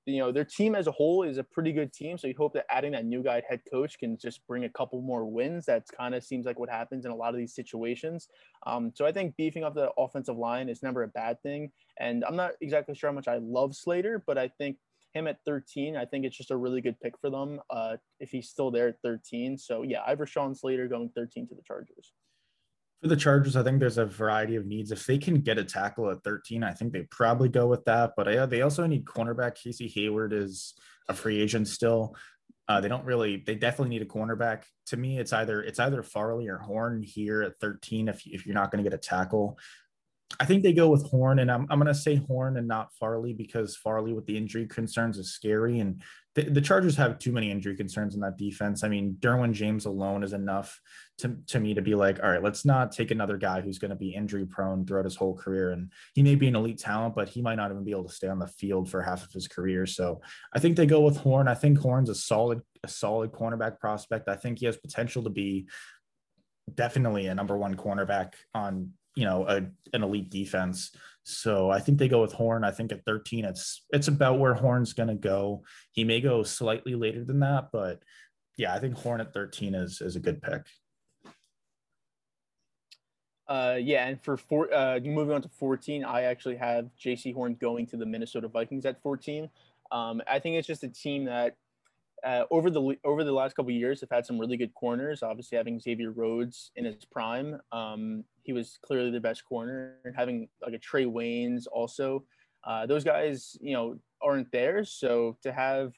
you know their team as a whole is a pretty good team so you hope that adding that new guy head coach can just bring a couple more wins. That kind of seems like what happens in a lot of these situations. Um, so i think beefing up the offensive line is never a bad thing and i'm not exactly sure how much i love slater but i think him at 13 i think it's just a really good pick for them uh, if he's still there at 13 so yeah i have Rashawn slater going 13 to the chargers for the Chargers, I think there's a variety of needs. If they can get a tackle at 13, I think they probably go with that. But uh, they also need cornerback. Casey Hayward is a free agent still. Uh, they don't really. They definitely need a cornerback. To me, it's either it's either Farley or Horn here at 13. If if you're not going to get a tackle, I think they go with Horn, and I'm, I'm going to say Horn and not Farley because Farley with the injury concerns is scary. And the, Chargers have too many injury concerns in that defense. I mean, Derwin James alone is enough to, to me to be like, all right, let's not take another guy who's going to be injury prone throughout his whole career. And he may be an elite talent, but he might not even be able to stay on the field for half of his career. So I think they go with Horn. I think Horn's a solid, a solid cornerback prospect. I think he has potential to be definitely a number one cornerback on you know a, an elite defense. So I think they go with Horn. I think at 13, it's it's about where Horn's going to go. He may go slightly later than that, but yeah, I think Horn at 13 is is a good pick. Uh, yeah, and for four, uh, moving on to 14, I actually have Jaycee Horn going to the Minnesota Vikings at 14. Um, I think it's just a team that uh, over the over the last couple years have had some really good corners. Obviously, having Xavier Rhodes in his prime, um, he was clearly the best corner. And Having like a Trey Waynes also, uh, those guys, you know, aren't there. So to have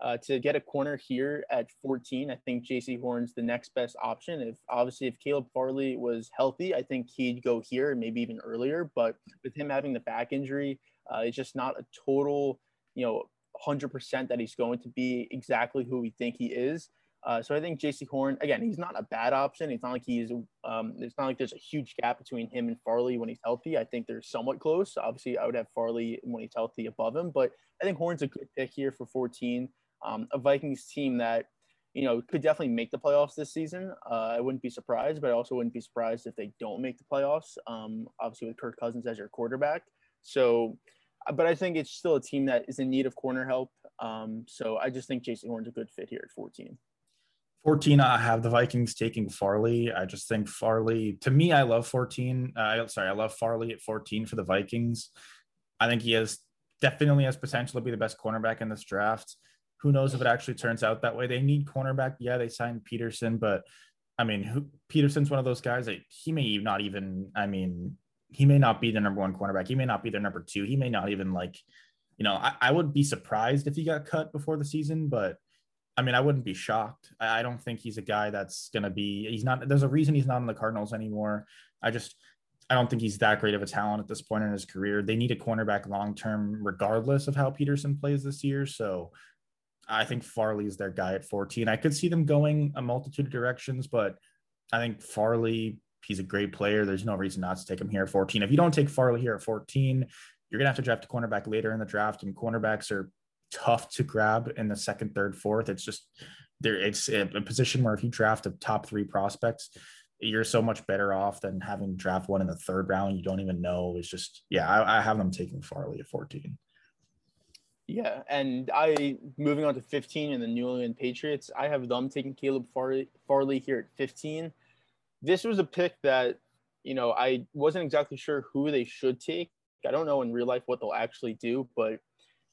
uh, to get a corner here at 14, I think Jaycee Horn's the next best option. If obviously if Caleb Farley was healthy, I think he'd go here, maybe even earlier. But with him having the back injury, uh, it's just not a total, you know, 100% that he's going to be exactly who we think he is. Uh, so I think Jaycee Horn, again, he's not a bad option. It's not like he's, um, it's not like there's a huge gap between him and Farley when he's healthy. I think they're somewhat close. Obviously, I would have Farley when he's healthy above him, but I think Horn's a good pick here for 14 um, a Vikings team that you know could definitely make the playoffs this season. Uh, I wouldn't be surprised, but I also wouldn't be surprised if they don't make the playoffs. Um, obviously, with Kirk Cousins as your quarterback, so. But I think it's still a team that is in need of corner help. Um, so I just think Jaycee Horn's a good fit here at 14. 14, I have the Vikings taking Farley. I just think Farley, to me, I love 14. Uh, sorry, I love Farley at 14 for the Vikings. I think he has definitely has potential to be the best cornerback in this draft. Who knows if it actually turns out that way? They need cornerback. Yeah, they signed Peterson, but I mean, who, Peterson's one of those guys that he may not even. I mean, he may not be the number one cornerback. He may not be their number two. He may not even like, you know, I, I would be surprised if he got cut before the season, but I mean, I wouldn't be shocked. I, I don't think he's a guy that's going to be, he's not, there's a reason he's not in the Cardinals anymore. I just, I don't think he's that great of a talent at this point in his career. They need a cornerback long term, regardless of how Peterson plays this year. So I think Farley is their guy at 14. I could see them going a multitude of directions, but I think Farley, he's a great player. There's no reason not to take him here at 14. If you don't take Farley here at 14, you're to have to draft a cornerback later in the draft, and cornerbacks are tough to grab in the second, third, fourth. It's just there. It's a, position where if you draft a top three prospects, you're so much better off than having draft one in the third round. You don't even know. It's just, yeah, I, I have them taking Farley at 14. Yeah, and I moving on to 15 in the New England Patriots, I have them taking Caleb Farley, Farley here at 15. This was a pick that, you know, I wasn't exactly sure who they should take. I don't know in real life what they'll actually do, but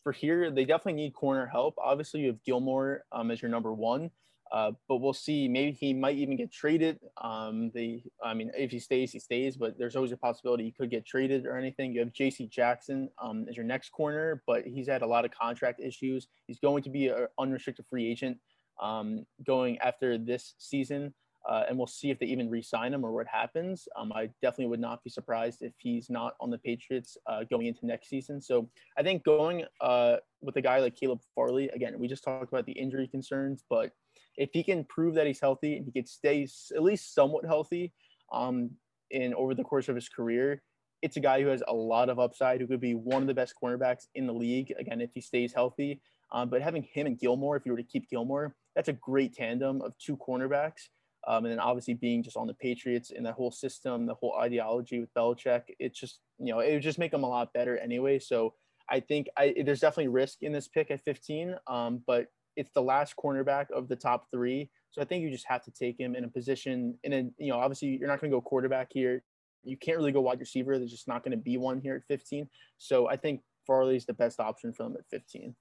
for here, they definitely need corner help. Obviously, you have Gilmore um, as your number one. Uh, but we'll see. Maybe he might even get traded. Um, they, I mean, if he stays, he stays. But there's always a possibility he could get traded or anything. You have J.C. Jackson um, as your next corner, but he's had a lot of contract issues. He's going to be an unrestricted free agent um, going after this season. Uh, and we'll see if they even re-sign him or what happens. Um, I definitely would not be surprised if he's not on the Patriots uh, going into next season. So I think going uh, with a guy like Caleb Farley, again, we just talked about the injury concerns, but if he can prove that he's healthy and he could stay at least somewhat healthy um, in over the course of his career, it's a guy who has a lot of upside, who could be one of the best cornerbacks in the league. Again, if he stays healthy. Um, but having him and Gilmore, if you were to keep Gilmore, that's a great tandem of two cornerbacks. Um, and then obviously being just on the Patriots and that whole system, the whole ideology with Belichick, it's just you know it would just make them a lot better anyway. So I think I, there's definitely risk in this pick at 15, um, but it's the last cornerback of the top three. So I think you just have to take him in a position in a, you know, obviously you're not going to go quarterback here. You can't really go wide receiver. There's just not going to be one here at 15. So I think Farley's the best option for them at 15.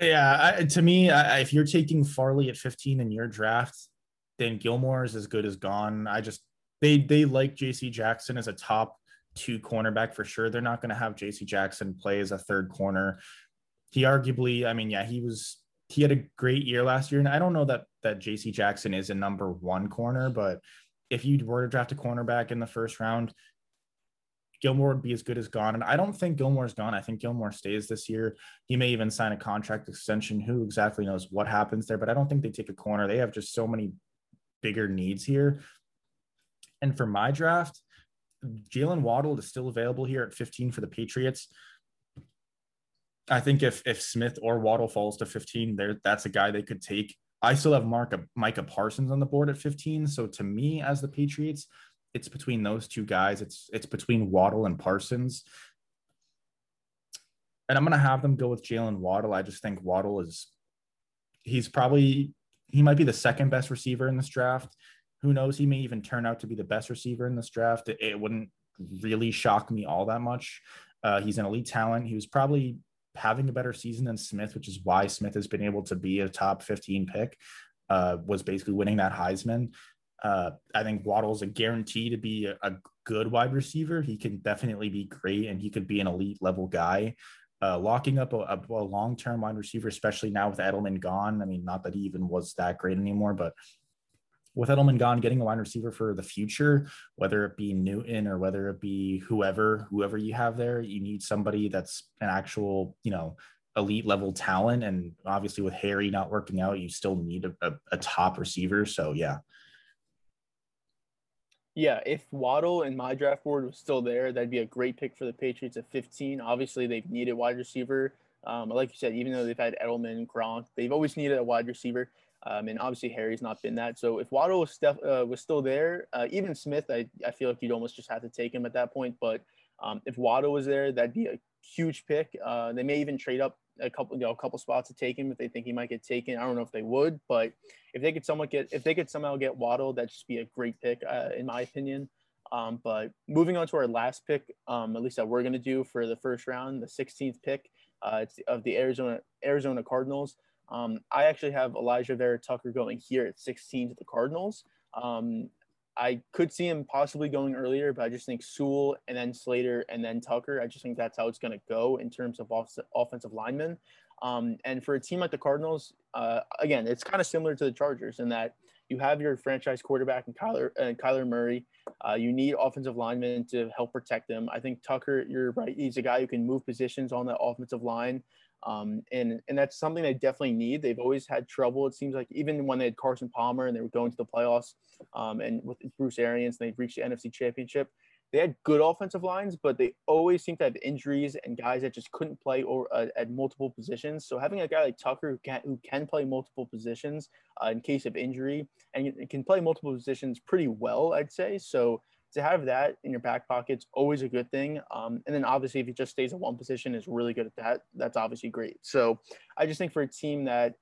Yeah, I, to me, I, if you're taking Farley at 15 in your draft, then Gilmore is as good as gone. I just they they like J.C. Jackson as a top two cornerback for sure. They're not going to have J.C. Jackson play as a third corner he arguably, I mean, yeah, he was he had a great year last year, and I don't know that that J.C. Jackson is a number one corner, but if you were to draft a cornerback in the first round, Gilmore would be as good as gone. And I don't think Gilmore's gone. I think Gilmore stays this year. He may even sign a contract extension. Who exactly knows what happens there? But I don't think they take a corner. They have just so many bigger needs here. And for my draft, Jaylen Waddle is still available here at 15 for the Patriots. I think if if Smith or Waddle falls to 15, there that's a guy they could take. I still have Mark Micah Parsons on the board at 15. So to me, as the Patriots, it's between those two guys. It's it's between Waddle and Parsons. And I'm gonna have them go with Jalen Waddle. I just think Waddle is he's probably he might be the second best receiver in this draft. Who knows? He may even turn out to be the best receiver in this draft. It, it wouldn't really shock me all that much. Uh, he's an elite talent. He was probably having a better season than Smith, which is why Smith has been able to be a top 15 pick, uh, was basically winning that Heisman. Uh, I think Waddle's a guarantee to be a, a, good wide receiver. He can definitely be great and he could be an elite level guy. Uh, locking up a, a, a long-term wide receiver, especially now with Edelman gone. I mean, not that he even was that great anymore, but with Edelman gone, getting a wide receiver for the future, whether it be Newton or whether it be whoever, whoever you have there, you need somebody that's an actual, you know, elite level talent. And obviously, with Harry not working out, you still need a, a, a top receiver. So yeah. Yeah, if Waddle in my draft board was still there, that'd be a great pick for the Patriots at 15. Obviously, they've needed wide receiver. Um, like you said, even though they've had Edelman, Gronk, they've always needed a wide receiver. Um, and obviously Harry's not been that. So if Waddle was, stef- uh, was still there, uh, even Smith, I, I feel like you'd almost just have to take him at that point. But um, if Waddle was there, that'd be a huge pick. Uh, they may even trade up a couple, you know, a couple spots to take him if they think he might get taken. I don't know if they would, but if they could somewhat get, if they could somehow get Waddle, that'd just be a great pick, uh, in my opinion. Um, but moving on to our last pick, um, at least that we're going to do for the first round, the 16th pick, uh, it's of the Arizona Arizona Cardinals. Um, I actually have Alijah Vera-Tucker going here at 16 to the Cardinals. Um, I could see him possibly going earlier, but I just think Sewell and then Slater and then Tucker. I just think that's how it's going to go in terms of off- offensive linemen. Um, and for a team like the Cardinals, uh, again, it's kind of similar to the Chargers in that you have your franchise quarterback and Kyler and Kyler Murray. Uh, you need offensive linemen to help protect them. I think Tucker, you're right. He's a guy who can move positions on that offensive line. Um, and and that's something they definitely need. They've always had trouble. It seems like even when they had Carson Palmer and they were going to the playoffs, um, and with Bruce Arians, and they reached the NFC Championship. They had good offensive lines, but they always seem to have injuries and guys that just couldn't play or uh, at multiple positions. So having a guy like Tucker who can who can play multiple positions uh, in case of injury and can play multiple positions pretty well, I'd say. So to have that in your back pocket is always a good thing. Um, and then obviously, if he just stays at one position, is really good at that. That's obviously great. So I just think for a team that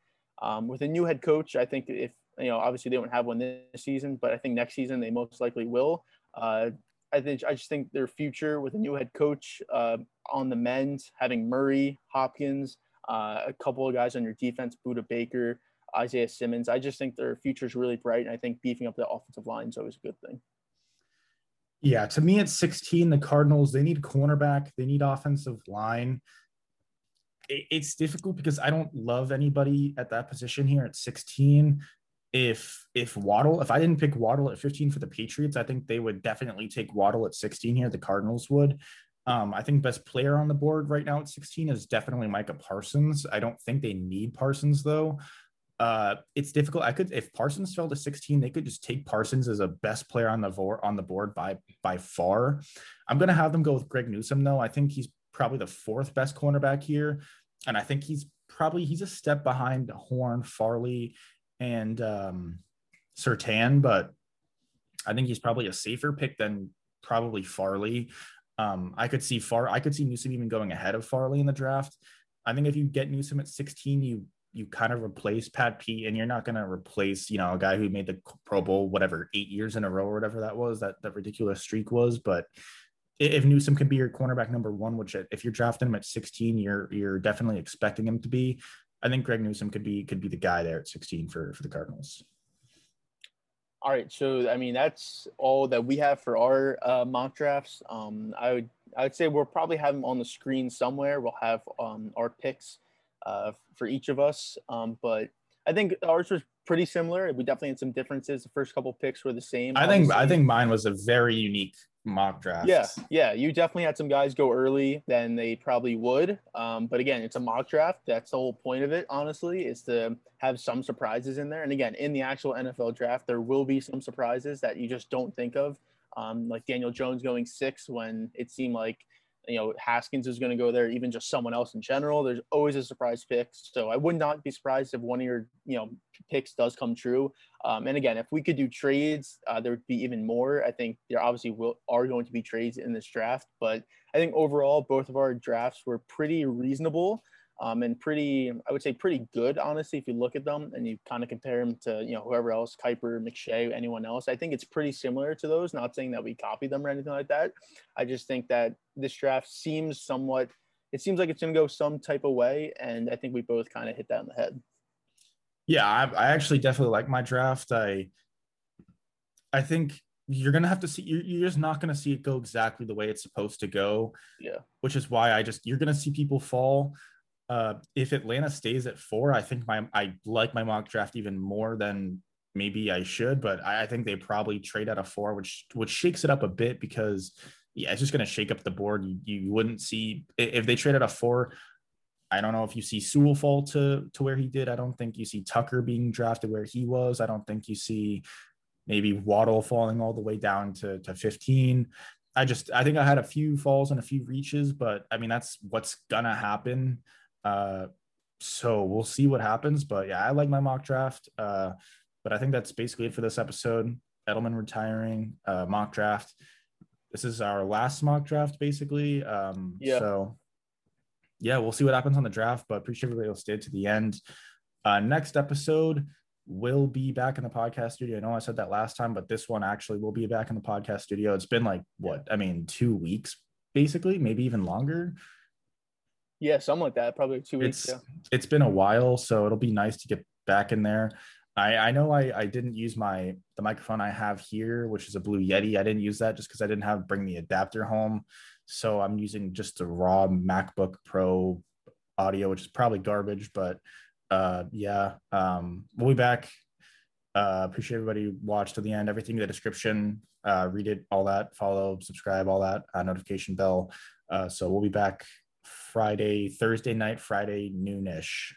um, with a new head coach, I think if you know, obviously they don't have one this season, but I think next season they most likely will. Uh, I think I just think their future with a new head coach uh, on the men's, having Murray, Hopkins, uh, a couple of guys on your defense, Budda Baker, Isaiah Simmons. I just think their future is really bright, and I think beefing up the offensive line is always a good thing. Yeah, to me, at 16, the Cardinals, they need cornerback, they need offensive line. It's difficult because I don't love anybody at that position here at 16. If if Waddle, if I didn't pick Waddle at 15 for the Patriots, I think they would definitely take Waddle at 16 here. The Cardinals would. Um, I think best player on the board right now at 16 is definitely Micah Parsons. I don't think they need Parsons though uh, it's difficult. I could if Parsons fell to 16, they could just take Parsons as a best player on the board on the board by by far. I'm gonna have them go with Greg Newsome though. I think he's probably the fourth best cornerback here, and I think he's probably he's a step behind Horn, Farley, and um, Surtain, but I think he's probably a safer pick than probably Farley. Um, I could see Far I could see Newsome even going ahead of Farley in the draft. I think if you get Newsome at 16, you you kind of replace Pat Pete, and you're not going to replace, you know, a guy who made the Pro Bowl, whatever, eight years in a row or whatever that was, that that ridiculous streak was. But if Newsome can be your cornerback number one, which if you're drafting him at 16, you're you're definitely expecting him to be. I think Greg Newsome could be could be the guy there at 16 for for the Cardinals. All right, so I mean that's all that we have for our uh, mock drafts. Um, I would I would say we'll probably have them on the screen somewhere. We'll have um, our picks uh, for each of us. Um, but I think ours was pretty similar. We definitely had some differences. The first couple picks were the same. I think I think mine was a very unique mock draft. Yeah, yeah. You definitely had some guys go early than they probably would. Um, but again, it's a mock draft. That's the whole point of it. Honestly, is to have some surprises in there. And again, in the actual NFL draft, there will be some surprises that you just don't think of. Um, like Daniel Jones going six when it seemed like you know Haskins is going to go there, even just someone else in general. There's always a surprise pick, so I would not be surprised if one of your you know picks does come true. Um, and again, if we could do trades, uh, there would be even more. I think there obviously will are going to be trades in this draft, but I think overall both of our drafts were pretty reasonable um, and pretty, I would say, pretty good, honestly. If you look at them and you kind of compare them to, you know, whoever else, Kiper, McShay, anyone else, I think it's pretty similar to those. Not saying that we copy them or anything like that. I just think that this draft seems somewhat, it seems like it's going to go some type of way, and I think we both kind of hit that in the head. Yeah, I, I actually definitely like my draft. I, I think you're gonna have to see you're, you're just not gonna see it go exactly the way it's supposed to go Yeah. which is why i just you're gonna see people fall uh if atlanta stays at four i think my i like my mock draft even more than maybe i should but i, I think they probably trade out of four which which shakes it up a bit because yeah it's just gonna shake up the board you, you wouldn't see if they trade out of four I don't know if you see Sewell fall to to where he did. I don't think you see Tucker being drafted where he was. I don't think you see maybe Waddle falling all the way down to, to 15. I just I think I had a few falls and a few reaches, but I mean that's what's gonna happen. Uh, so we'll see what happens. But yeah, I like my mock draft. Uh, but I think that's basically it for this episode. Edelman retiring, uh, mock draft. This is our last mock draft, basically. Um, Yeah. So yeah, we'll see what happens on the draft. But appreciate everybody who stayed to the end. Uh, next episode will be back in the podcast studio. I know I said that last time, but this one actually will be back in the podcast studio. It's been like what I mean, two weeks basically, maybe even longer. Yeah, something like that. Probably two weeks. It's it's been a while, so it'll be nice to get back in there. I, I know I, I didn't use my the microphone I have here, which is a Blue Yeti. I didn't use that just because I didn't have bring the adapter home. So I'm using just a raw MacBook Pro audio, which is probably garbage, but uh yeah. Um we'll be back. Uh appreciate everybody watched to the end. Everything in the description. Uh read it, all that, follow, subscribe, all that, uh, notification bell. Uh so we'll be back Friday, Thursday night, Friday noonish.